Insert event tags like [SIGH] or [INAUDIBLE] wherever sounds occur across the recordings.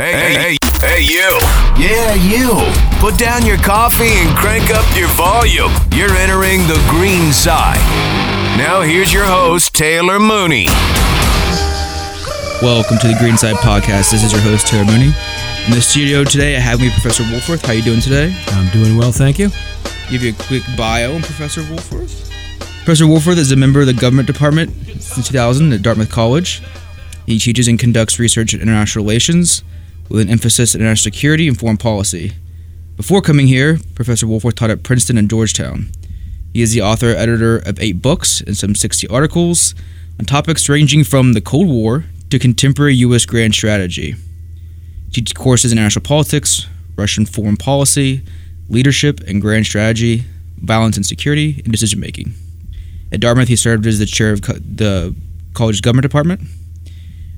Hey, hey, hey, hey, you. Yeah, you. Put down your coffee and crank up your volume. You're entering the green side. Now, here's your host, Taylor Mooney. Welcome to the Greenside Podcast. This is your host, Taylor Mooney. In the studio today, I have me Professor Wohlforth. How are you doing today? I'm doing well, thank you. Give you a quick bio on Professor Wohlforth. Professor Wohlforth is a member of the government department since 2000 at Dartmouth College. He teaches and conducts research in international relations with an emphasis in international security and foreign policy. Before coming here, Professor Wohlforth taught at Princeton and Georgetown. He is the author editor of eight books and some 60 articles on topics ranging from the Cold War to contemporary U.S. grand strategy. He teaches courses in international politics, Russian foreign policy, leadership and grand strategy, violence and security, and decision making. At Dartmouth, he served as the chair of the college's government department.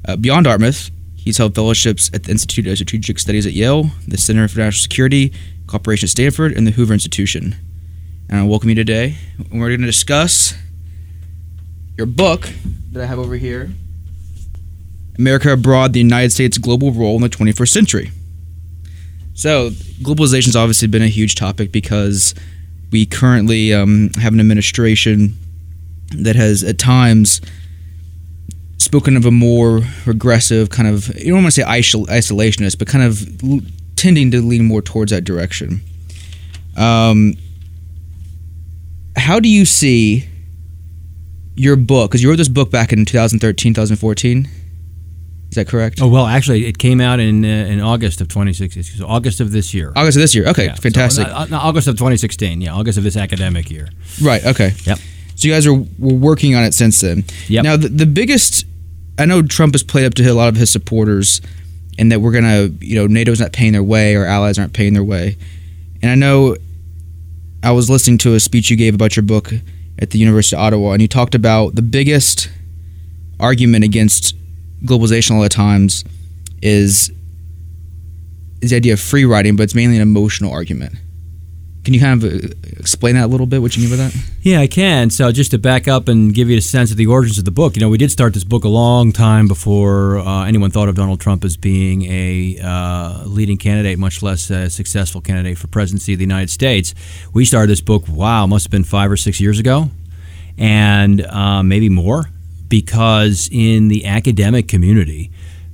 Uh, beyond Dartmouth, he's held fellowships at the Institute of Strategic Studies at Yale, the Center for National Security, Cooperation at Stanford, and the Hoover Institution. And I welcome you today. We're going to discuss your book that I have over here America Abroad, the United States Global Role in the 21st Century. So, globalization has obviously been a huge topic because we currently um, have an administration that has at times spoken of a more regressive kind of you don't want to say isolationist but kind of tending to lean more towards that direction um, how do you see your book because you wrote this book back in 2013 2014 is that correct Oh well, actually, it came out in uh, in August of 2016. So August of this year. august of this year okay Yeah, so, fantastic uh, August of 2016. Yeah, August of this academic year. right okay Yep. so you guys are were working on it since then Yep. now the, the biggest i know trump has played up to a lot of his supporters and that we're gonna you know nato's not paying their way or allies aren't paying their way. And i know i was listening to a speech you gave about your book at the university of ottawa and you talked about the biggest argument against globalization a lot of times is is the idea of free riding but it's mainly an emotional argument can you kind of uh, explain that a little bit what you mean by that Yeah, I can. So just to back up and give you a sense of the origins of the book, you know, we did start this book a long time before uh, anyone thought of Donald Trump as being a uh, leading candidate, much less a successful candidate for presidency of the United States. We started this book, wow, must have been five or six years ago, and uh, maybe more, because in the academic community,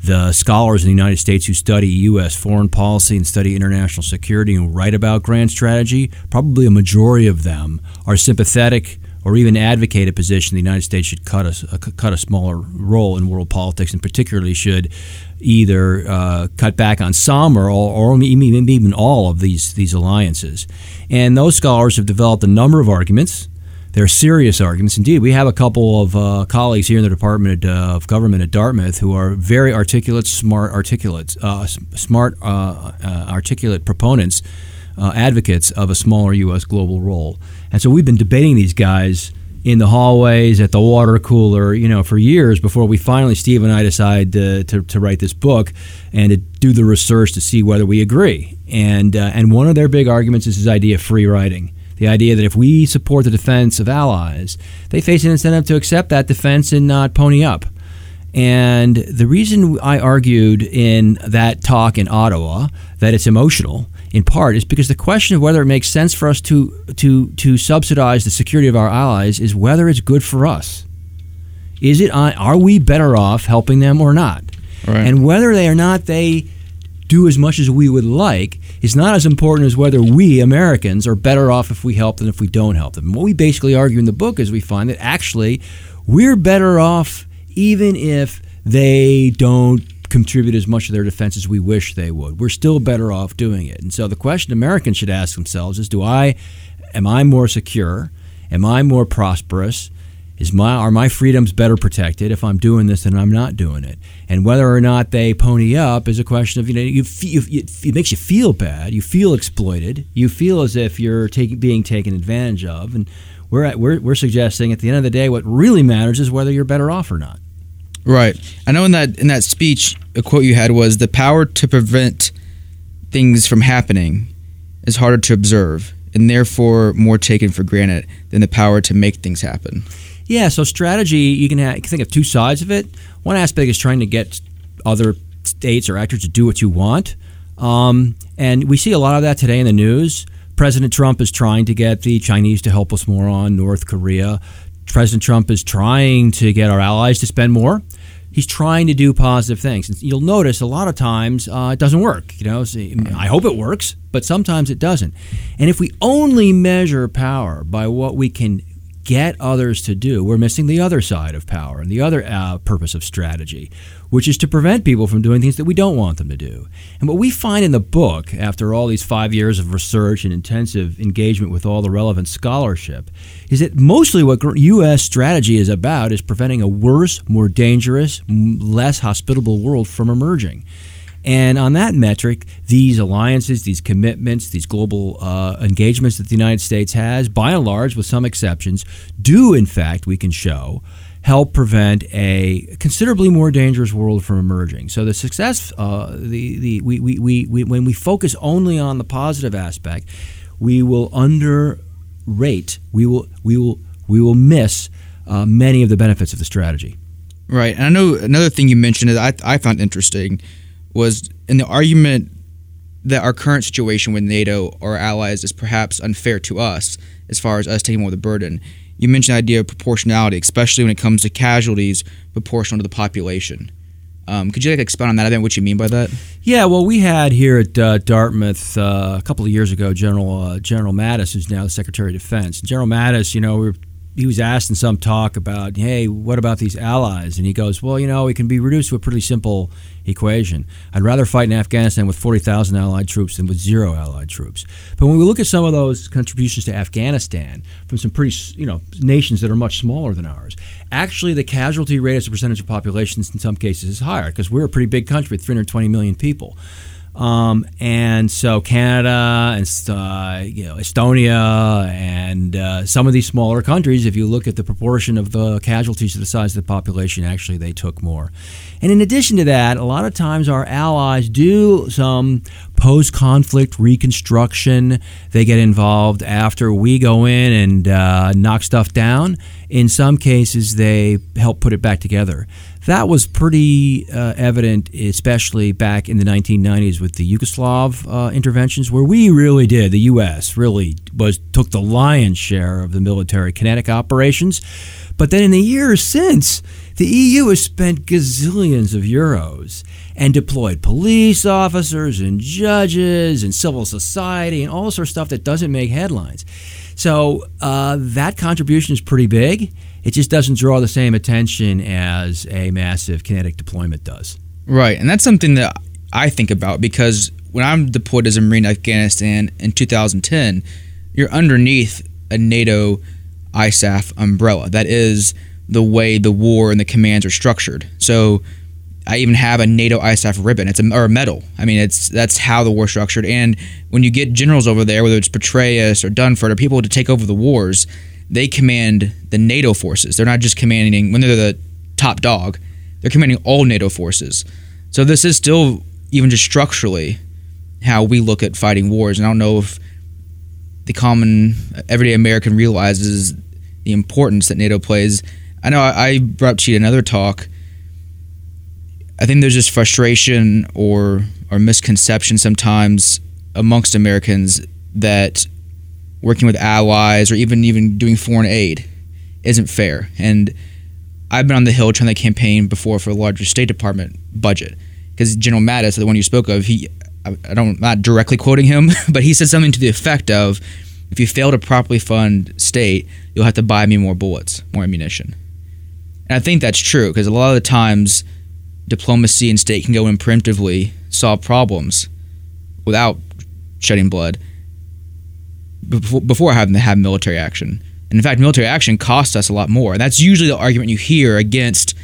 the scholars in the United States who study U.S. foreign policy and study international security and write about grand strategy, probably a majority of them are sympathetic or even advocate a position the United States should cut a, uh, cut a smaller role in world politics and particularly should either uh, cut back on some or, all, or even all of these, these alliances. And those scholars have developed a number of arguments they're serious arguments. Indeed, we have a couple of uh, colleagues here in the Department of Government at Dartmouth who are very articulate, smart, articulate, uh, smart, uh, uh, articulate proponents, uh, advocates of a smaller U.S. global role. And so we've been debating these guys in the hallways, at the water cooler, you know, for years before we finally, Steve and I, decide to, to, to write this book and to do the research to see whether we agree. And uh, and one of their big arguments is this idea of free riding the idea that if we support the defense of allies, they face an incentive to accept that defense and not pony up. And the reason I argued in that talk in Ottawa that it's emotional, in part, is because the question of whether it makes sense for us to to to subsidize the security of our allies is whether it's good for us. Is it uh, are we better off helping them or not? Right. And whether they or not they do as much as we would like is not as important as whether we Americans are better off if we help than if we don't help them. And what we basically argue in the book is we find that actually we're better off even if they don't contribute as much to their defense as we wish they would. We're still better off doing it. And so the question Americans should ask themselves is do I am I more secure? Am I more prosperous? Is my are my freedoms better protected if I'm doing this than I'm not doing it? And whether or not they pony up is a question of you know you feel, it makes you feel bad, you feel exploited, you feel as if you're being taken advantage of, and we're at, we're we're suggesting at the end of the day what really matters is whether you're better off or not. Right. I know in that in that speech, a quote you had was the power to prevent things from happening is harder to observe and therefore more taken for granted than the power to make things happen. Yeah, so strategy, you can, ha- you can think of two sides of it. One aspect is trying to get other states or actors to do what you want. Um, and we see a lot of that today in the news. President Trump is trying to get the Chinese to help us more on North Korea. President Trump is trying to get our allies to spend more. He's trying to do positive things. And you'll notice a lot of times uh, it doesn't work. You know, I hope it works, but sometimes it doesn't. And if we only measure power by what we can get others to do, we're missing the other side of power and the other uh, purpose of strategy, which is to prevent people from doing things that we don't want them to do. And what we find in the book, after all these five years of research and intensive engagement with all the relevant scholarship, is that mostly what U.S. strategy is about is preventing a worse, more dangerous, less hospitable world from emerging. And on that metric, these alliances, these commitments, these global uh, engagements that the United States has, by and large, with some exceptions, do in fact, we can show, help prevent a considerably more dangerous world from emerging. So the success, uh, the, the, we, we, we, we, when we focus only on the positive aspect, we will underrate, we will, we will, we will miss uh, many of the benefits of the strategy. Right. And I know another thing you mentioned that I, I found interesting was in the argument that our current situation with NATO or allies is perhaps unfair to us as far as us taking more of the burden. You mentioned the idea of proportionality, especially when it comes to casualties proportional to the population. Um, could you like expound on that? I think what you mean by that. Yeah, well, we had here at uh, Dartmouth uh, a couple of years ago General uh, General Mattis, who's now the Secretary of Defense. General Mattis, you know, we were he was asked in some talk about, hey, what about these allies? And he goes, well, you know, it can be reduced to a pretty simple equation. I'd rather fight in Afghanistan with 40,000 allied troops than with zero allied troops. But when we look at some of those contributions to Afghanistan from some pretty, you know, nations that are much smaller than ours, actually the casualty rate as a percentage of populations in some cases is higher because we're a pretty big country with 320 million people. Um, and so Canada and uh, you know Estonia and uh, some of these smaller countries, if you look at the proportion of the casualties to the size of the population, actually they took more. And in addition to that, a lot of times our allies do some post-conflict reconstruction. They get involved after we go in and uh, knock stuff down. In some cases, they help put it back together. That was pretty uh, evident, especially back in the 1990s with the Yugoslav uh, interventions, where we really did. The U.S. really was took the lion's share of the military kinetic operations. But then in the years since, the EU has spent gazillions of euros and deployed police officers and judges and civil society and all sorts of stuff that doesn't make headlines. So uh, that contribution is pretty big. It just doesn't draw the same attention as a massive kinetic deployment does. Right, and that's something that I think about because when I'm deployed as a Marine to Afghanistan in 2010, you're underneath a NATO ISAF umbrella. That is the way the war and the commands are structured. So I even have a NATO ISAF ribbon. It's a or a medal. I mean, it's that's how the war structured. And when you get generals over there, whether it's Petraeus or Dunford or people to take over the wars, they command the NATO forces. They're not just commanding when they're the top dog. They're commanding all NATO forces. So this is still even just structurally how we look at fighting wars. And I don't know if the common everyday American realizes the importance that NATO plays. I know I brought to you another talk I think there's just frustration or or misconception sometimes amongst Americans that working with allies or even even doing foreign aid isn't fair. And I've been on the Hill trying to campaign before for a larger State Department budget because General Mattis, the one you spoke of, he I don't I'm not directly quoting him, [LAUGHS] but he said something to the effect of, "If you fail to properly fund state, you'll have to buy me more bullets, more ammunition." And I think that's true because a lot of the times diplomacy and state can go imperatively solve problems without shedding blood before, before having to have military action. And in fact, military action costs us a lot more. And that's usually the argument you hear against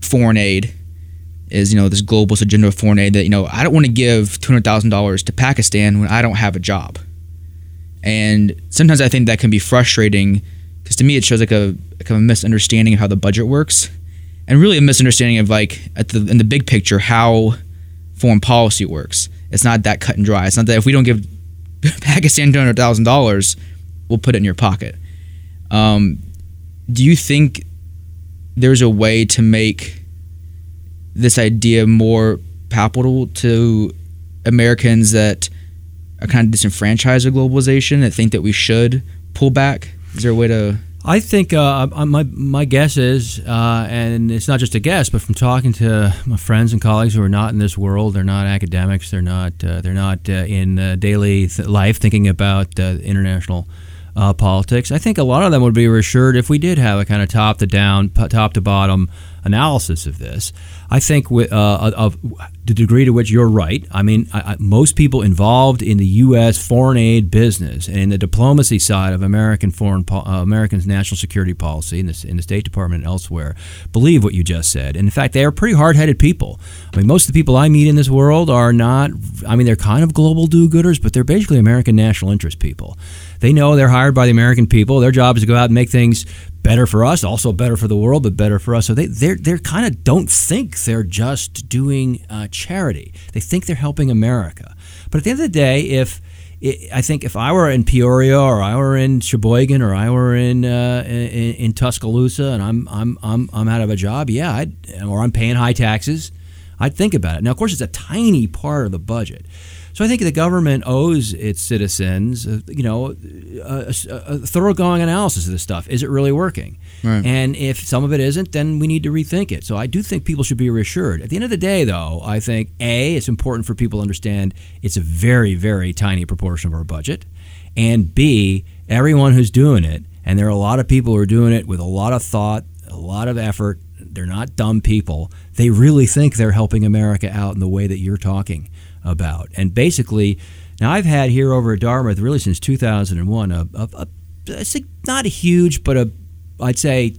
foreign aid is, you know, this globalist agenda of foreign aid that, you know, I don't want to give $200,000 to Pakistan when I don't have a job. And sometimes I think that can be frustrating because to me it shows like a, like a misunderstanding of how the budget works and really a misunderstanding of like at the in the big picture how foreign policy works. It's not that cut and dry. It's not that if we don't give [LAUGHS] Pakistan two hundred thousand dollars, we'll put it in your pocket. Um, do you think there's a way to make this idea more palpable to Americans that are kind of disenfranchised with globalization that think that we should pull back? Is there a way to? I think uh, my my guess is, uh, and it's not just a guess, but from talking to my friends and colleagues who are not in this world, they're not academics, they're not uh, they're not uh, in uh, daily th- life thinking about uh, international politics. I think a lot of them would be reassured if we did have a kind of top to down, top to bottom analysis of this. I think uh, of the degree to which you're right. I mean, I, I, most people involved in the U.S. foreign aid business and in the diplomacy side of American foreign po- uh, Americans' national security policy in the, in the State Department and elsewhere believe what you just said. And in fact, they are pretty hard-headed people. I mean, most of the people I meet in this world are not. I mean, they're kind of global do-gooders, but they're basically American national interest people. They know they're hired by the American people. Their job is to go out and make things better for us, also better for the world, but better for us. So they they they kind of don't think they're just doing uh, charity. They think they're helping America. But at the end of the day, if I think if I were in Peoria or I were in Sheboygan or I were in uh, in, in, Tuscaloosa and I'm I'm I'm I'm out of a job, yeah, I'd, or I'm paying high taxes, I'd think about it. Now, of course, it's a tiny part of the budget. So I think the government owes its citizens, uh, you know, a, a, thoroughgoing analysis of this stuff. Is it really working? Right. And if some of it isn't, then we need to rethink it. So I do think people should be reassured. At the end of the day, though, I think a it's important for people to understand it's a very very tiny proportion of our budget, and b everyone who's doing it, and there are a lot of people who are doing it with a lot of thought, a lot of effort. They're not dumb people. They really think they're helping America out in the way that you're talking about. And basically, now I've had here over at Dartmouth really since 2001 a, a, a not a huge, but a I'd say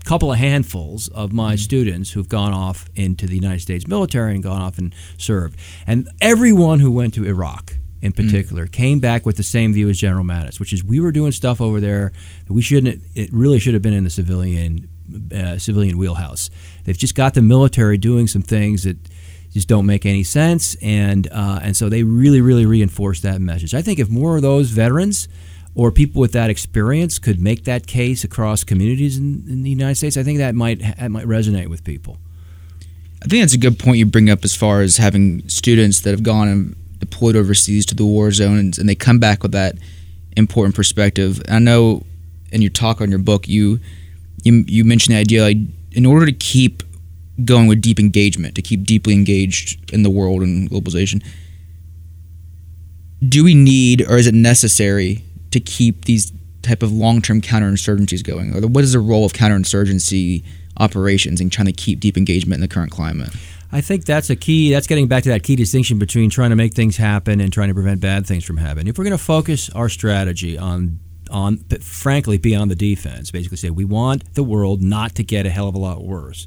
a couple of handfuls of my mm-hmm. students who've gone off into the United States military and gone off and served. And everyone who went to Iraq in mm. particular mm. came back with the same view as General Mattis, which is we were doing stuff over there that we shouldn't. It really should have been in the civilian uh, civilian wheelhouse. They've just got the military doing some things that just don't make any sense. And uh, and so they really, really reinforce that message. I think if more of those veterans or people with that experience could make that case across communities in, in the United States, I think that might that might resonate with people. I think that's a good point you bring up as far as having students that have gone and deployed overseas to the war zone and, and they come back with that important perspective. I know in your talk on your book you you, you mentioned the idea like in order to keep going with deep engagement to keep deeply engaged in the world and globalization. Do we need, or is it necessary, to keep these type of long-term counterinsurgencies going, or what is the role of counterinsurgency operations in trying to keep deep engagement in the current climate? I think that's a key. That's getting back to that key distinction between trying to make things happen and trying to prevent bad things from happening. If we're going to focus our strategy on on, frankly, be on the defense, basically say we want the world not to get a hell of a lot worse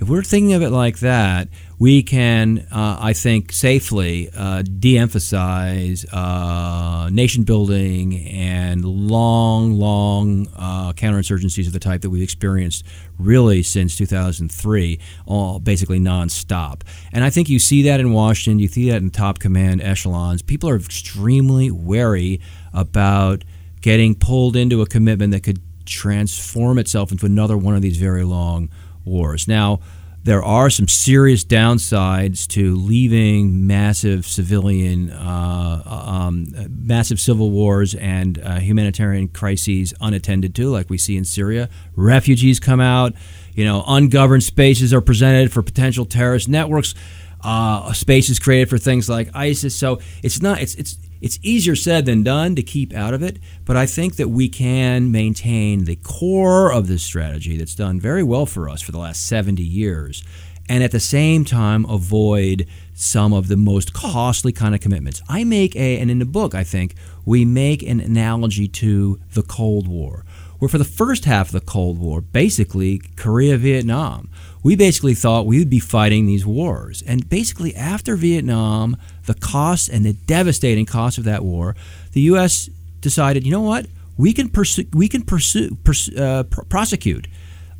if we're thinking of it like that, we can, uh, I think, safely uh, de emphasize uh, nation building and long, long uh, counterinsurgencies of the type that we've experienced really since 2003, all basically nonstop. And I think you see that in Washington, you see that in top command echelons. People are extremely wary about getting pulled into a commitment that could transform itself into another one of these very long wars. Now, there are some serious downsides to leaving massive civilian, uh, um, massive civil wars and uh, humanitarian crises unattended to, like we see in Syria. Refugees come out, you know, ungoverned spaces are presented for potential terrorist networks. Uh, spaces created for things like ISIS. So it's not. It's it's it's easier said than done to keep out of it, but I think that we can maintain the core of this strategy that's done very well for us for the last 70 years, and at the same time avoid some of the most costly kind of commitments. I make a, and in the book, I think, we make an analogy to the Cold War, where for the first half of the Cold War, basically Korea, Vietnam, we basically thought we would be fighting these wars. And basically, after Vietnam, the cost and the devastating cost of that war, the U.S. decided, you know what, we can pursue, we can pursue, pursue uh, pr- prosecute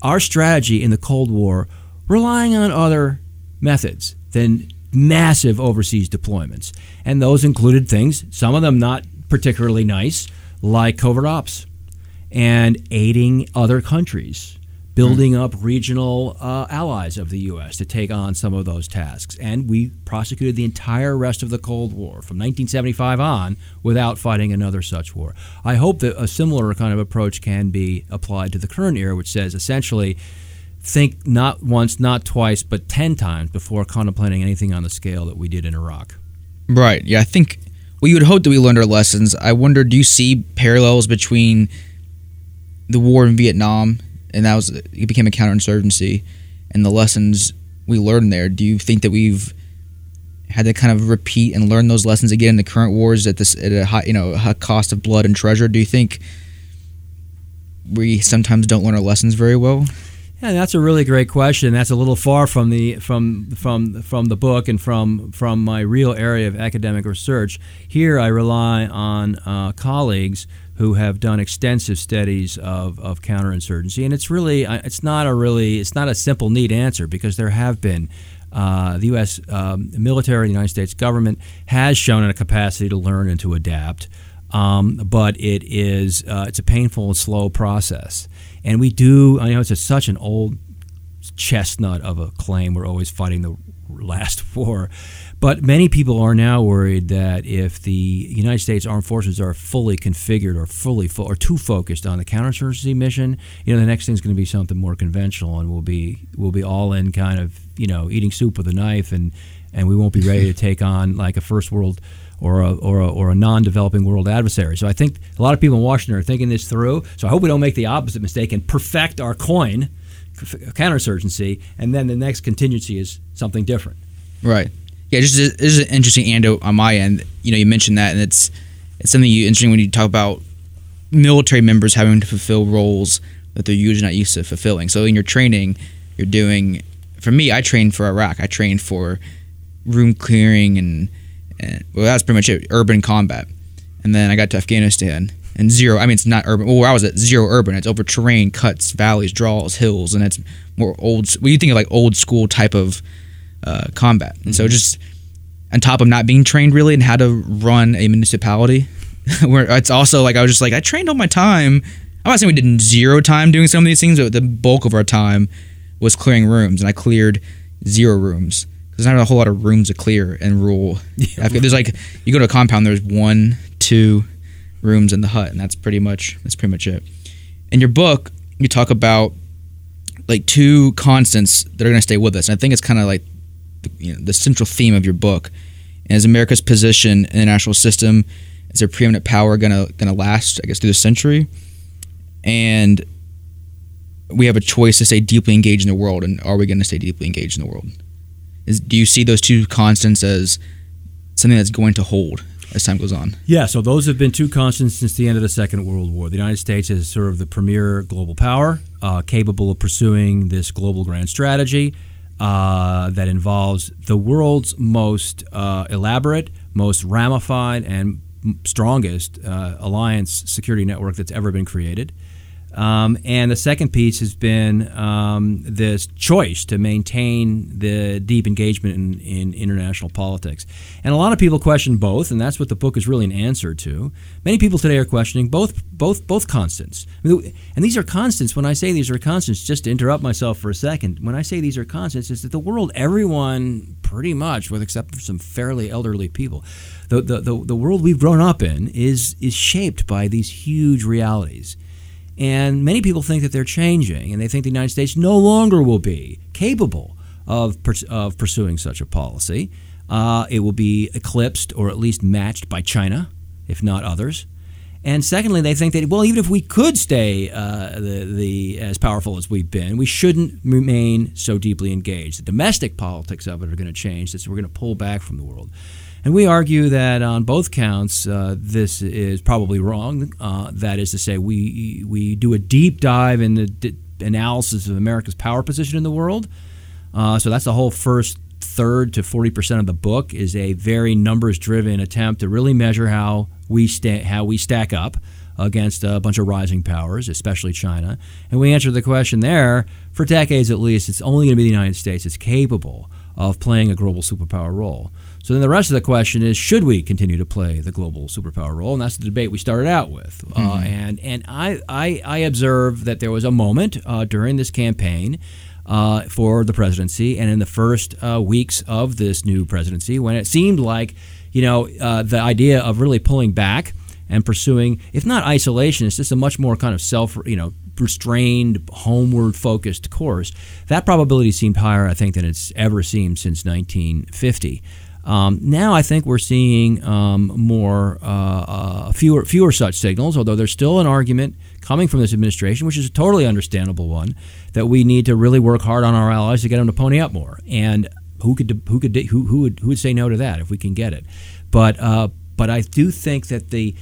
our strategy in the Cold War, relying on other methods than massive overseas deployments, and those included things, some of them not particularly nice, like covert ops and aiding other countries building up regional uh, allies of the U.S. to take on some of those tasks. And we prosecuted the entire rest of the Cold War from 1975 on without fighting another such war. I hope that a similar kind of approach can be applied to the current era, which says essentially think not once, not twice, but 10 times before contemplating anything on the scale that we did in Iraq. Right. Yeah, I think you would hope that we learned our lessons. I wonder, do you see parallels between the war in Vietnam and that was it became a counterinsurgency, and the lessons we learned there? Do you think that we've had to kind of repeat and learn those lessons again in the current wars at this at a high, you know a cost of blood and treasure? Do you think we sometimes don't learn our lessons very well? Yeah, that's a really great question. That's a little far from the from from from the book and from from my real area of academic research. Here, I rely on uh, colleagues who have done extensive studies of, of counterinsurgency, and it's really uh, it's not a really it's not a simple neat answer because there have been. Uh, the U.S. Um, military, the United States government, has shown a capacity to learn and to adapt, um, but it is uh, it's a painful and slow process. And we do, I know it's a, such an old chestnut of a claim. We're always fighting the last [LAUGHS] war. But many people are now worried that if the United States Armed Forces are fully configured or fully fo- or too focused on the counterinsurgency mission, you know, the next thing is going to be something more conventional, and we'll be we'll be all in kind of you know eating soup with a knife, and and we won't be ready to [LAUGHS] take on like a first world or a, or a, or a non-developing world adversary. So I think a lot of people in Washington are thinking this through. So I hope we don't make the opposite mistake and perfect our coin counterinsurgency, and then the next contingency is something different. Right. Yeah, just this is an interesting anecdote on my end. You know, you mentioned that, and it's it's something you interesting when you talk about military members having to fulfill roles that they're usually not used to fulfilling. So in your training, you're doing. For me, I trained for Iraq. I trained for room clearing and, and well, that's pretty much it. Urban combat, and then I got to Afghanistan and zero. I mean, it's not urban. Well, where I was at zero urban. It's over terrain, cuts, valleys, draws, hills, and it's more old. Well, you think of like old school type of uh, combat. And so just on top of not being trained really in how to run a municipality, [LAUGHS] where it's also like I was just like I trained all my time. I'm not saying we did zero time doing some of these things, but the bulk of our time was clearing rooms, and I cleared zero rooms. There's not a whole lot of rooms to clear and rule. [LAUGHS] Yeah. There's like you go to a compound, there's one, two rooms in the hut, and that's pretty much that's pretty much it. In your book, you talk about like two constants that are going to stay with us. And I think it's kind of like the, you know, the central theme of your book. And is America's position in the international system as a preeminent power gonna gonna last? I guess through the century, and we have a choice to stay deeply engaged in the world. And are we going to stay deeply engaged in the world? Is, do you see those two constants as something that's going to hold as time goes on? Yeah, so those have been two constants since the end of the Second World War. The United States sort of the premier global power, uh, capable of pursuing this global grand strategy uh, that involves the world's most uh, elaborate, most ramified, and strongest uh, alliance security network that's ever been created. Um, and the second piece has been um, this choice to maintain the deep engagement in, in, international politics. And a lot of people question both, and that's what the book is really an answer to. Many people today are questioning both both both constants. and these are constants. When I say these are constants, just to interrupt myself for a second, when I say these are constants, is that the world, everyone pretty much, with except for some fairly elderly people, the, the, the, the world we've grown up in is is shaped by these huge realities. And many people think that they're changing, and they think the United States no longer will be capable of, of pursuing such a policy. Uh, it will be eclipsed or at least matched by China, if not others. And secondly, they think that well, even if we could stay uh, the, the as powerful as we've been, we shouldn't remain so deeply engaged. The domestic politics of it are going to change. That we're going to pull back from the world. And we argue that on both counts, uh, this is probably wrong. Uh, that is to say, we, we do a deep dive in the d- analysis of America's power position in the world. Uh, so that's the whole first third to 40% of the book is a very numbers driven attempt to really measure how we, sta- how we stack up against a bunch of rising powers, especially China. And we answer the question there for decades at least, it's only going to be the United States that's capable of playing a global superpower role. So then the rest of the question is, should we continue to play the global superpower role? And that's the debate we started out with. Uh, mm-hmm. Uh, and and I, I, I observed that there was a moment uh, during this campaign uh, for the presidency and in the first uh, weeks of this new presidency when it seemed like, you know, uh, the idea of really pulling back and pursuing, if not isolation, it's just a much more kind of self, you know, restrained, homeward focused course. That probability seemed higher, I think, than it's ever seemed since 1950. Um, now I think we're seeing um, more, uh, uh, fewer, fewer such signals. Although there's still an argument coming from this administration, which is a totally understandable one, that we need to really work hard on our allies to get them to pony up more. And who could who could who, who would who would say no to that if we can get it? But uh, but I do think that the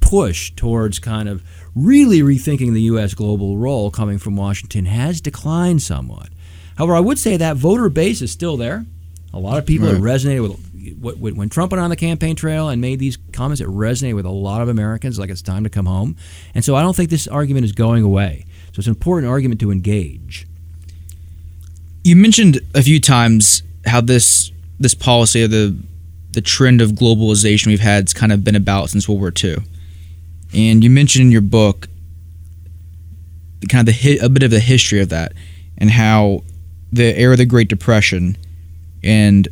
push towards kind of really rethinking the U.S. global role coming from Washington has declined somewhat. However, I would say that voter base is still there. A lot of people right. have resonated with when Trump went on the campaign trail and made these comments. It resonated with a lot of Americans, like it's time to come home. And so I don't think this argument is going away. So it's an important argument to engage. You mentioned a few times how this this policy of the the trend of globalization we've had has kind of been about since World War II. And you mentioned in your book kind of the a bit of the history of that and how the era of the Great Depression and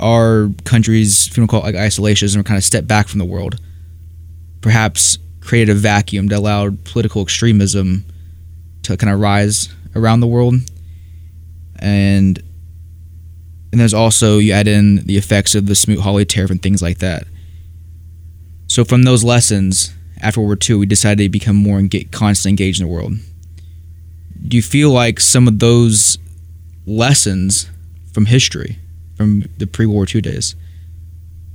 our country's, like isolationism, kind of step back from the world, perhaps created a vacuum that allowed political extremism to kind of rise around the world. And and there's also you add in the effects of the Smoot-Hawley tariff and things like that. So from those lessons, after World War II, we decided to become more and constantly engaged in the world. Do you feel like some of those lessons from history, from the pre-World War II days,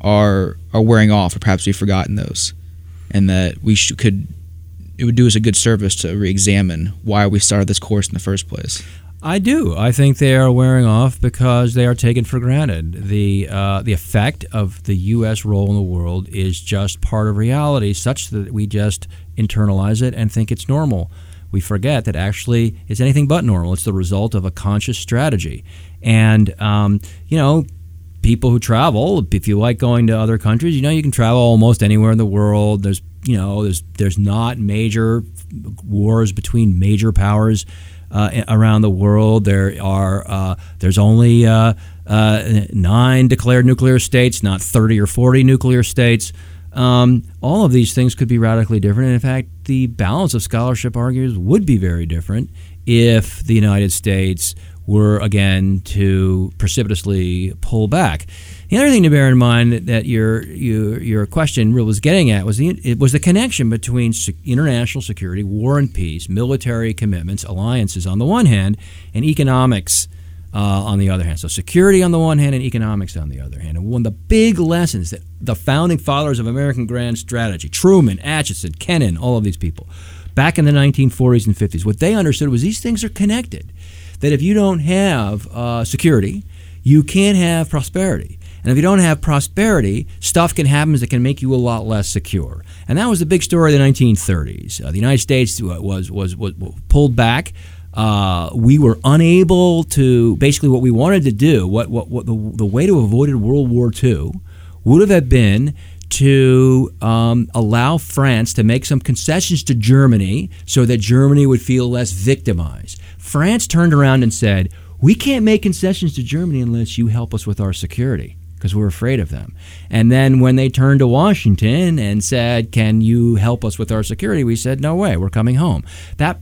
are are wearing off, or perhaps we've forgotten those, and that we should, could it would do us a good service to re-examine why we started this course in the first place. I do. I think they are wearing off because they are taken for granted. The uh, the effect of the U.S. role in the world is just part of reality, such that we just internalize it and think it's normal. We forget that actually it's anything but normal. It's the result of a conscious strategy, and um, you know. People who travel, if you like going to other countries, you know you can travel almost anywhere in the world. There's, you know, there's there's not major wars between major powers uh, around the world. There are uh, there's only uh, uh, nine declared nuclear states, not 30 or 40 nuclear states. Um, all of these things could be radically different. And in fact, the balance of scholarship argues would be very different if the United States were again to precipitously pull back. The other thing to bear in mind that your your, your question was getting at was the it was the connection between international security, war and peace, military commitments, alliances on the one hand, and economics uh, on the other hand. So security on the one hand and economics on the other hand. And one of the big lessons that the founding fathers of American grand strategy, Truman, Acheson, Kennan, all of these people, back in the 1940s and 50s, what they understood was these things are connected that if you don't have uh, security, you can't have prosperity. And if you don't have prosperity, stuff can happen that can make you a lot less secure. And that was the big story of the 1930s. Uh, the United States was, was, was, was pulled back. Uh, we were unable to basically what we wanted to do. What, what, what the, the way to avoid World War II would have been to um, allow France to make some concessions to Germany so that Germany would feel less victimized. France turned around and said, We can't make concessions to Germany unless you help us with our security because we're afraid of them. And then when they turned to Washington and said, Can you help us with our security? We said, No way, we're coming home. That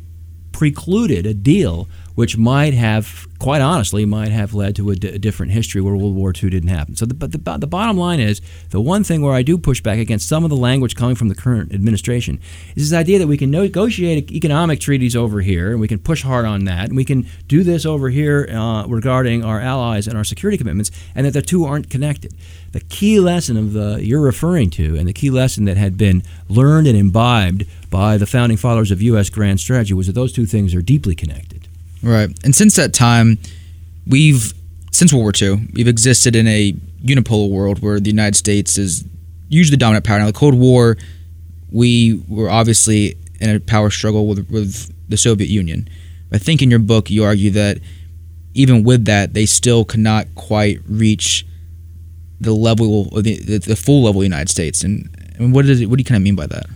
precluded a deal which might have, quite honestly, might have led to a, d- a different history where World War II didn't happen. So, the, but the, the bottom line is the one thing where I do push back against some of the language coming from the current administration is this idea that we can negotiate economic treaties over here and we can push hard on that and we can do this over here uh, regarding our allies and our security commitments and that the two aren't connected. The key lesson of the you're referring to and the key lesson that had been learned and imbibed by the founding fathers of U.S. grand strategy was that those two things are deeply connected. Right. And since that time, we've since World War II, we've existed in a unipolar world where the United States is usually the dominant power. Now, the Cold War, we were obviously in a power struggle with, with the Soviet Union. I think in your book, you argue that even with that, they still could not quite reach the level, the, the, the full level of the United States. And, and what does it, what do you kind of mean by that?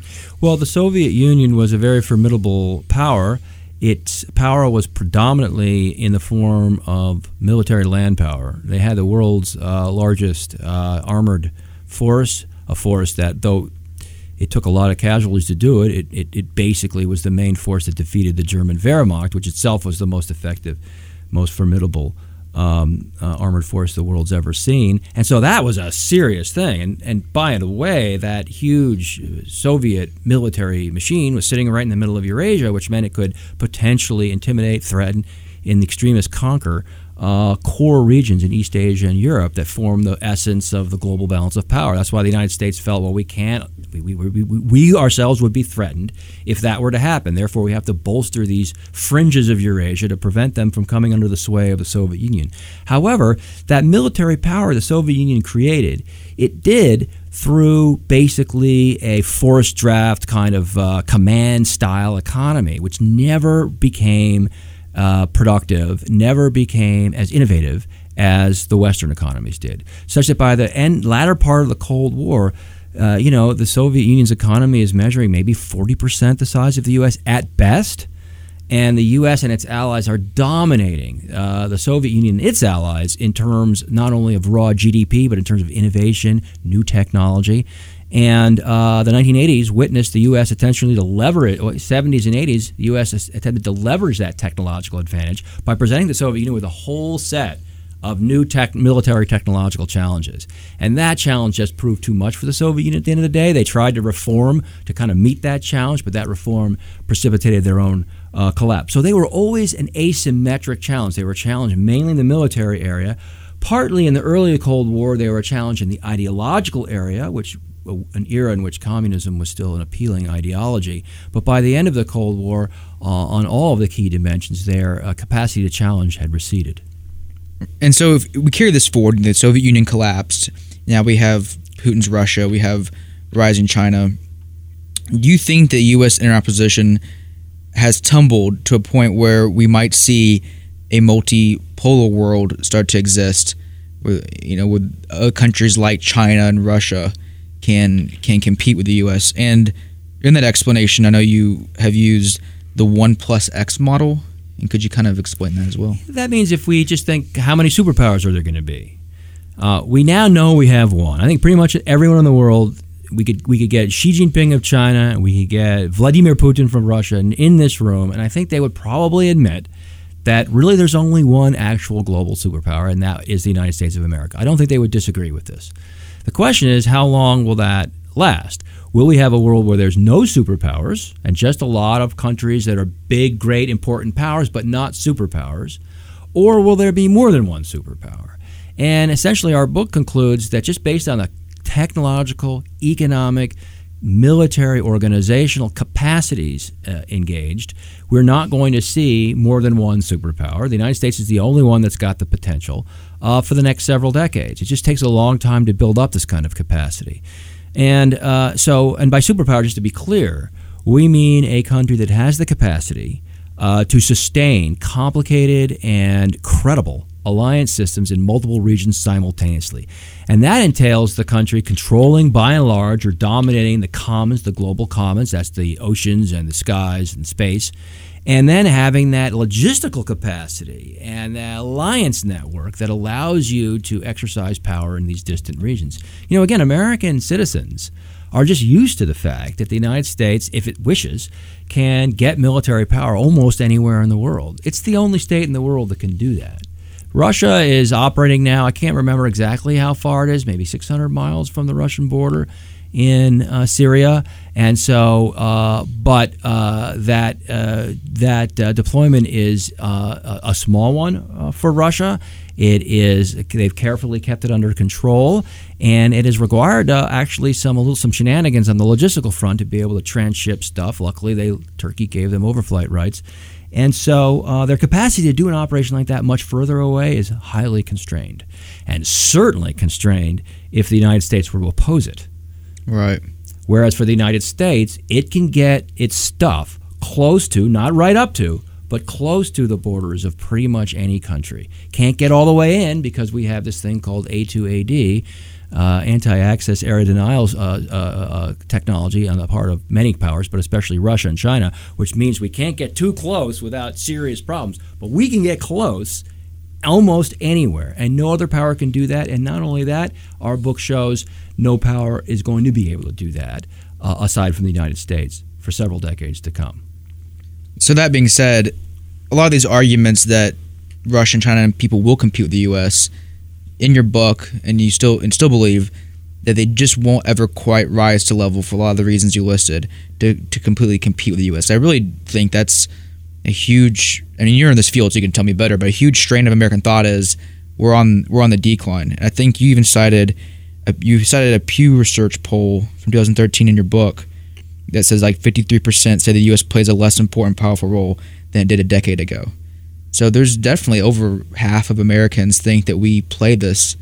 Well, the Soviet Union was a very formidable power. Its power was predominantly in the form of military land power. They had the world's uh, largest uh, armored force, a force that, though it took a lot of casualties to do it, it, it, it basically was the main force that defeated the German Wehrmacht, which itself was the most effective, most formidable um, uh, armored force the world's ever seen. And so that was a serious thing. And, and by the way, that huge Soviet military machine was sitting right in the middle of Eurasia, which meant it could potentially intimidate, threaten, in the extremist conquer uh, core regions in East Asia and Europe that form the essence of the global balance of power. That's why the United States felt, well, we can't, we, we, we, we, ourselves would be threatened if that were to happen. Therefore, we have to bolster these fringes of Eurasia to prevent them from coming under the sway of the Soviet Union. However, that military power the Soviet Union created, it did through basically a forced draft kind of uh, command style economy, which never became uh, productive, never became as innovative as the Western economies did. Such that by the end, latter part of the Cold War, uh, you know, the Soviet Union's economy is measuring maybe 40% the size of the U.S. at best. And the U.S. and its allies are dominating uh, the Soviet Union and its allies in terms not only of raw GDP, but in terms of innovation, new technology. And uh, the 1980s witnessed the U.S. intentionally to leverage, 70s and 80s, the U.S. attempted to leverage that technological advantage by presenting the Soviet Union with a whole set of new tech, military technological challenges. And that challenge just proved too much for the Soviet Union at the end of the day. They tried to reform to kind of meet that challenge, but that reform precipitated their own uh, collapse. So they were always an asymmetric challenge. They were challenged mainly in the military area. Partly in the early Cold War, they were challenged in the ideological area, which an era in which communism was still an appealing ideology. But by the end of the Cold War, uh, on all of the key dimensions, their uh, capacity to challenge had receded. And so, if we carry this forward, the Soviet Union collapsed. Now we have Putin's Russia. We have rising China. Do you think the U.S. interposition has tumbled to a point where we might see a multipolar world start to exist? With you know, with uh, countries like China and Russia can can compete with the U.S. And in that explanation, I know you have used the one plus X model, and could you kind of explain that as well? That means if we just think how many superpowers are there going to be, uh, we now know we have one. I think pretty much everyone in the world. We could we could get Xi Jinping of China, we could get Vladimir Putin from Russia, and in this room, and I think they would probably admit that really there's only one actual global superpower, and that is the United States of America. I don't think they would disagree with this. The question is, how long will that last? Will we have a world where there's no superpowers and just a lot of countries that are big, great, important powers, but not superpowers? Or will there be more than one superpower? And essentially, our book concludes that just based on the technological, economic, military organizational capacities uh, engaged, we're not going to see more than one superpower. The United States is the only one that's got the potential uh, for the next several decades. It just takes a long time to build up this kind of capacity. And uh, so, and by superpower, just to be clear, we mean a country that has the capacity uh, to sustain complicated and credible alliance systems in multiple regions simultaneously. And that entails the country controlling, by and large, or dominating the commons, the global commons, that's the oceans and the skies and space, and then having that logistical capacity and that alliance network that allows you to exercise power in these distant regions. You know, again, American citizens are just used to the fact that the United States, if it wishes, can get military power almost anywhere in the world. It's the only state in the world that can do that. Russia is operating now, I can't remember exactly how far it is, maybe 600 miles from the Russian border in uh, Syria, and so, uh, but uh, that uh, that uh, deployment is uh, a small one for Russia. It is they've carefully kept it under control, and it has required actually some a little some shenanigans on the logistical front to be able to transship stuff. Luckily, they Turkey gave them overflight rights. And so uh, their capacity to do an operation like that much further away is highly constrained, and certainly constrained if the United States were to oppose it. Right. Whereas for the United States, it can get its stuff close to, not right up to, but close to the borders of pretty much any country. Can't get all the way in because we have this thing called A2AD. Uh, anti-access area denial uh, uh, uh, technology on the part of many powers, but especially Russia and China, which means we can't get too close without serious problems. But we can get close almost anywhere, and no other power can do that. And not only that, our book shows no power is going to be able to do that, uh, aside from the United States, for several decades to come. So that being said, a lot of these arguments that Russia and China and people will compete with the U.S. in your book, and you still and still believe that they just won't ever quite rise to level for a lot of the reasons you listed to, to completely compete with the U.S. I really think that's a huge. I mean, you're in this field, so you can tell me better. But a huge strain of American thought is we're on we're on the decline. I think you even cited a, you cited a Pew Research poll from 2013 in your book that says like 53% say the U.S. plays a less important, powerful role than it did a decade ago. So there's definitely over half of Americans think that we play this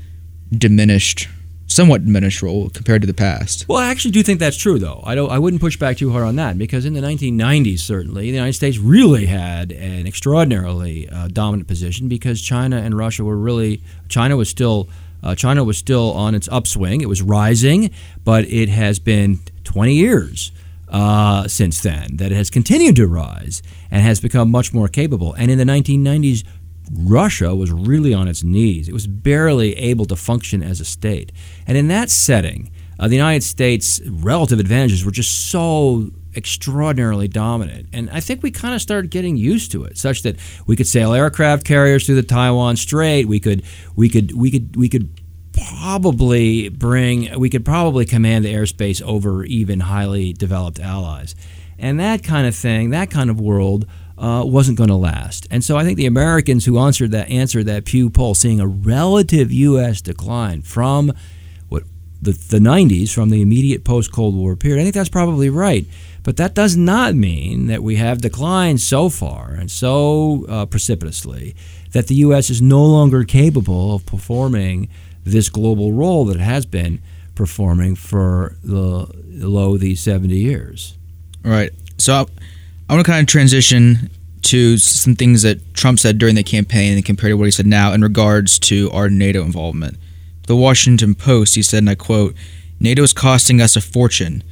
diminished somewhat diminished role compared to the past. Well, I actually do think that's true, though. I don't. I wouldn't push back too hard on that because in the 1990s, certainly, the United States really had an extraordinarily uh, dominant position because China and Russia were really. China was still. Uh, China was still on its upswing. It was rising, but it has been 20 years uh, since then that it has continued to rise and has become much more capable. And in the 1990s, Russia was really on its knees. It was barely able to function as a state. And in that setting, uh, the United States' relative advantages were just so extraordinarily dominant. And I think we kind of started getting used to it, such that we could sail aircraft carriers through the Taiwan Strait. We could, we could, we could, we could probably bring, we could probably command the airspace over even highly developed allies. And that kind of thing, that kind of world uh, wasn't going to last. And so I think the Americans who answered that answered that Pew poll, seeing a relative U.S. decline from what the, the 90s, from the immediate post Cold War period, I think that's probably right. But that does not mean that we have declined so far and so uh, precipitously that the U.S. is no longer capable of performing this global role that it has been performing for the low these 70 years. Right. So I want to kind of transition to some things that Trump said during the campaign and compare to what he said now in regards to our NATO involvement. The Washington Post, he said, and I quote, NATO is costing us a fortune.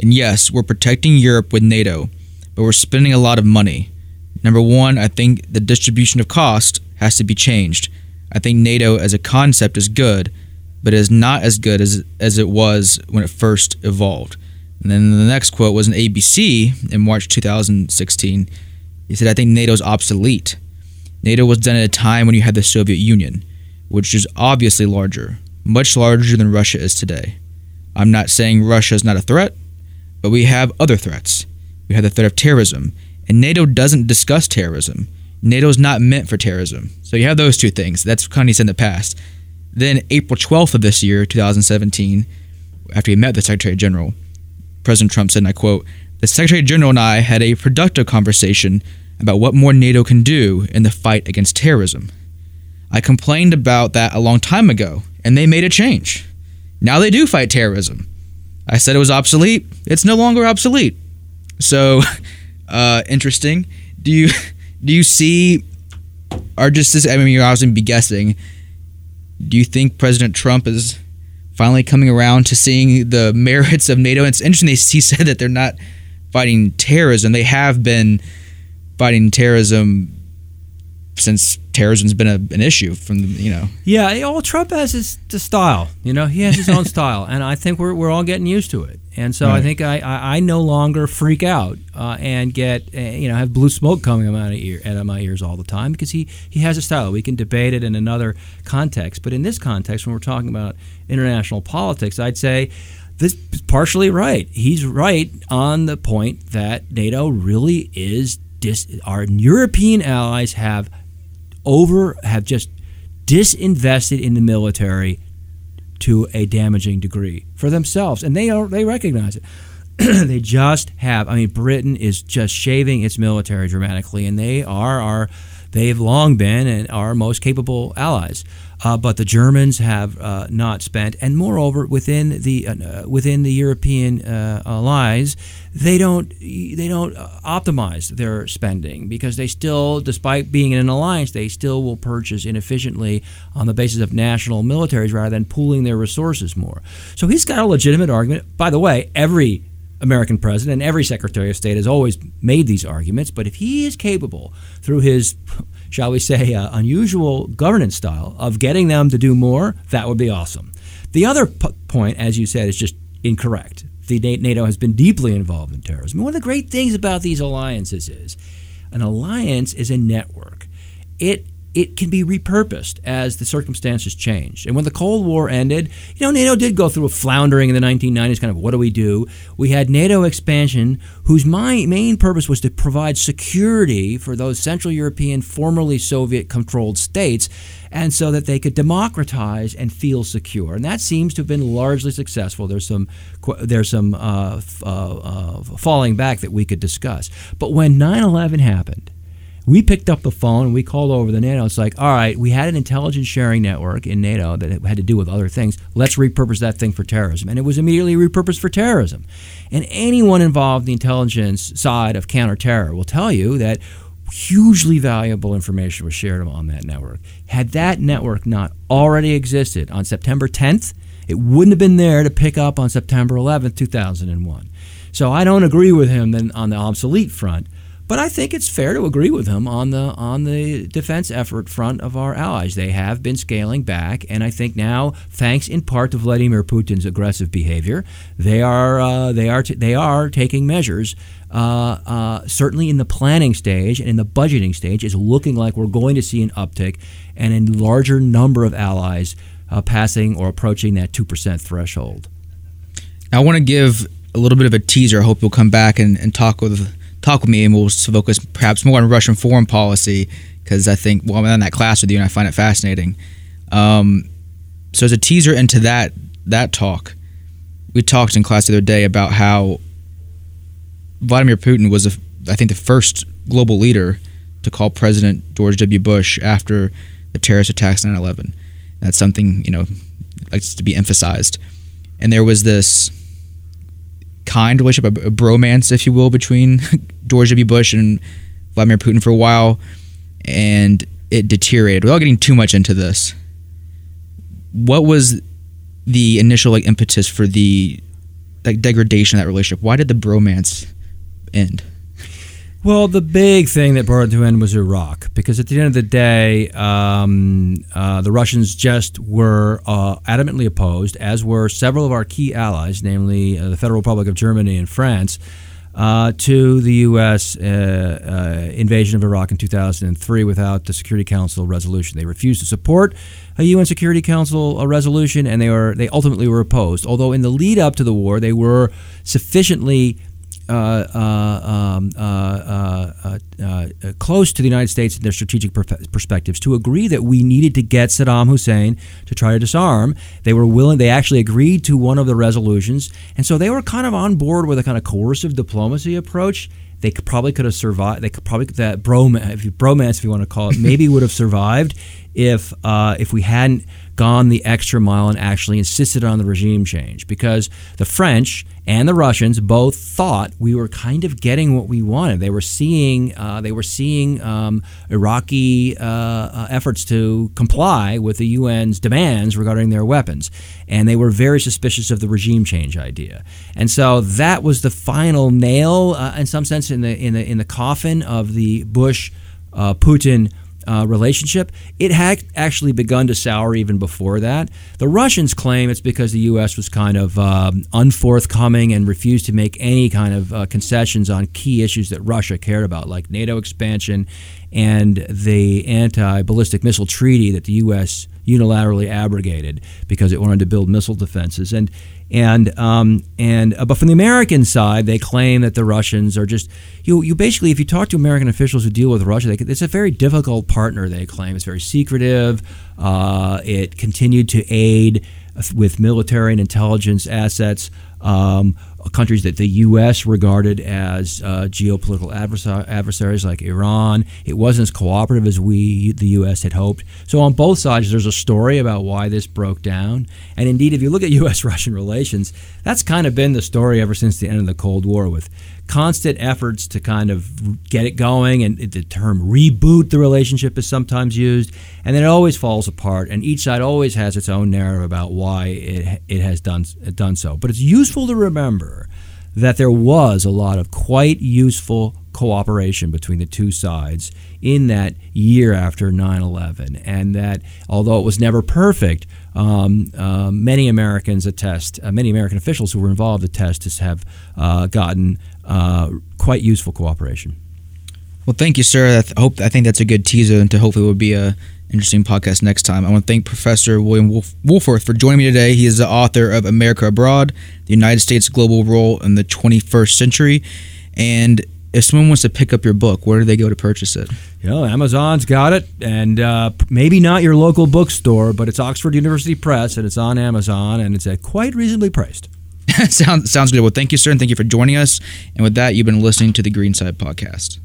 And yes, we're protecting Europe with NATO, but we're spending a lot of money. Number one, I think the distribution of cost has to be changed. I think NATO as a concept is good, but it is not as good as, as it was when it first evolved. And then the next quote was an ABC in March 2016. He said, I think NATO is obsolete. NATO was done at a time when you had the Soviet Union, which is obviously larger, much larger than Russia is today. I'm not saying Russia is not a threat, but we have other threats. We have the threat of terrorism, and NATO doesn't discuss terrorism. NATO is not meant for terrorism. So you have those two things. That's of said in the past. Then April 12th of this year, 2017, after he met the Secretary General, President Trump said, and I quote, The Secretary General and I had a productive conversation about what more NATO can do in the fight against terrorism. I complained about that a long time ago, and they made a change. Now they do fight terrorism. I said it was obsolete. It's no longer obsolete. So, [LAUGHS] uh, interesting. Do you do you see, or just this? I mean, you're obviously be guessing. Do you think President Trump is finally coming around to seeing the [LAUGHS] merits of NATO. And it's interesting he said that they're not fighting terrorism. They have been fighting terrorism since terrorism's been a, an issue from you know. Yeah, all Trump has is the style. You know, he has his own [LAUGHS] style, and I think we're we're all getting used to it. And so right. I think I, I, I, no longer freak out uh, and get uh, you know have blue smoke coming out of, ear, out of my ears all the time because he he has a style. We can debate it in another context, but in this context, when we're talking about international politics, I'd say this is partially right. He's right on the point that NATO really is dis- our European allies have over have just disinvested in the military to a damaging degree for themselves, and they are they recognize it. [CLEARS THROAT] they just have. I mean, Britain is just shaving its military dramatically, and they are our They've long been and are most capable allies. Uh, but the Germans have uh, not spent, and moreover, within the uh, within the European uh, allies, they don't they don't optimize their spending because they still, despite being in an alliance, they still will purchase inefficiently on the basis of national militaries rather than pooling their resources more. So he's got a legitimate argument. By the way, every American president and every Secretary of State has always made these arguments. But if he is capable, through his shall we say, uh, unusual governance style of getting them to do more, that would be awesome. The other p- point, as you said, is just incorrect. The NATO has been deeply involved in terrorism. One of the great things about these alliances is an alliance is a network. It it can be repurposed as the circumstances change. And when the Cold War ended, you know, NATO did go through a floundering in the 1990s, kind of what do we do? We had NATO expansion, whose main purpose was to provide security for those Central European, formerly Soviet controlled states, and so that they could democratize and feel secure. And that seems to have been largely successful. There's some, there's some uh, uh, uh, falling back that we could discuss. But when 9 11 happened, we picked up the phone and we called over the NATO. It's like, all right, we had an intelligence sharing network in NATO that had to do with other things. Let's repurpose that thing for terrorism. And it was immediately repurposed for terrorism. And anyone involved in the intelligence side of counterterror will tell you that hugely valuable information was shared on that network. Had that network not already existed on September 10th, it wouldn't have been there to pick up on September 11th, 2001. So I don't agree with him then on the obsolete front. But I think it's fair to agree with him on the on the defense effort front of our allies. They have been scaling back, and I think now, thanks in part to Vladimir Putin's aggressive behavior, they are uh, they are t- they are taking measures. Uh, uh, certainly in the planning stage and in the budgeting stage, is looking like we're going to see an uptick and a larger number of allies uh, passing or approaching that two percent threshold. I want to give a little bit of a teaser. I hope you'll come back and, and talk with talk with me, and we'll focus perhaps more on Russian foreign policy because I think well, I'm in that class with you, and I find it fascinating. Um, so as a teaser into that that talk, we talked in class the other day about how Vladimir Putin was, a, I think, the first global leader to call President George W. Bush after the terrorist attacks 9/11. That's something you know likes to be emphasized. And there was this kind relationship, a, a bromance, if you will, between [LAUGHS] George W. Bush and Vladimir Putin for a while, and it deteriorated. Without getting too much into this, what was the initial like impetus for the like degradation of that relationship? Why did the bromance end? Well, the big thing that brought it to an end was Iraq, because at the end of the day, um, uh, the Russians just were uh, adamantly opposed, as were several of our key allies, namely uh, the Federal Republic of Germany and France, uh, to the U.S. Uh, uh, invasion of Iraq in 2003 without the Security Council resolution. They refused to support a UN Security Council resolution, and they were they ultimately were opposed. Although in the lead up to the war, they were sufficiently Uh, uh, um, uh, close to the United States in their strategic perspectives to agree that we needed to get Saddam Hussein to try to disarm. They were willing. They actually agreed to one of the resolutions, and so they were kind of on board with a kind of coercive diplomacy approach they could, probably could have survived. They could probably that bromance, if you, bromance, if you want to call it, maybe [LAUGHS] would have survived if uh, if we hadn't gone the extra mile and actually insisted on the regime change. Because the French and the Russians both thought we were kind of getting what we wanted. They were seeing uh, they were seeing um, Iraqi uh, uh efforts to comply with the UN's demands regarding their weapons, and they were very suspicious of the regime change idea. And so that was the final nail, uh, in some sense, in the in the in the coffin of the Bush uh, Putin uh, relationship. It had actually begun to sour even before that. The Russians claim it's because the U.S. was kind of um, unforthcoming and refused to make any kind of uh, concessions on key issues that Russia cared about, like NATO expansion and the anti ballistic missile treaty that the U.S. unilaterally abrogated because it wanted to build missile defenses. And and um, and uh, but from the American side, they claim that the Russians are just you. You basically, if you talk to American officials who deal with Russia, they, it's a very difficult partner. They claim it's very secretive. Uh, it continued to aid with military and intelligence assets Um, countries that the U.S. regarded as uh, geopolitical adversar- adversaries like Iran. It wasn't as cooperative as we, the U.S., had hoped. So on both sides, there's a story about why this broke down. And indeed, if you look at [LAUGHS] U.S.-Russian relations, that's kind of been the story ever since the end of the Cold War, with constant efforts to kind of get it going, and the term reboot the relationship is sometimes used, and then it always falls apart, and each side always has its own narrative about why it, it has done, done so. But it's useful to remember that there was a lot of quite useful cooperation between the two sides in that year after 9 11, and that although it was never perfect, um, uh, many Americans attest, uh, many American officials who were involved attest to have uh, gotten uh, quite useful cooperation. Well, thank you, sir. I th- hope I think that's a good teaser into hopefully will be a interesting podcast next time. I want to thank Professor William Wolf- Wohlforth for joining me today. He is the author of America Abroad: The United States Global Role in the 21st Century. And if someone wants to pick up your book, where do they go to purchase it? You know, Amazon's got it, and uh, maybe not your local bookstore, but it's Oxford University Press, and it's on Amazon, and it's at quite reasonably priced. [LAUGHS] sounds sounds good. Well, thank you, sir, and thank you for joining us. And with that, you've been listening to the Greenside Podcast.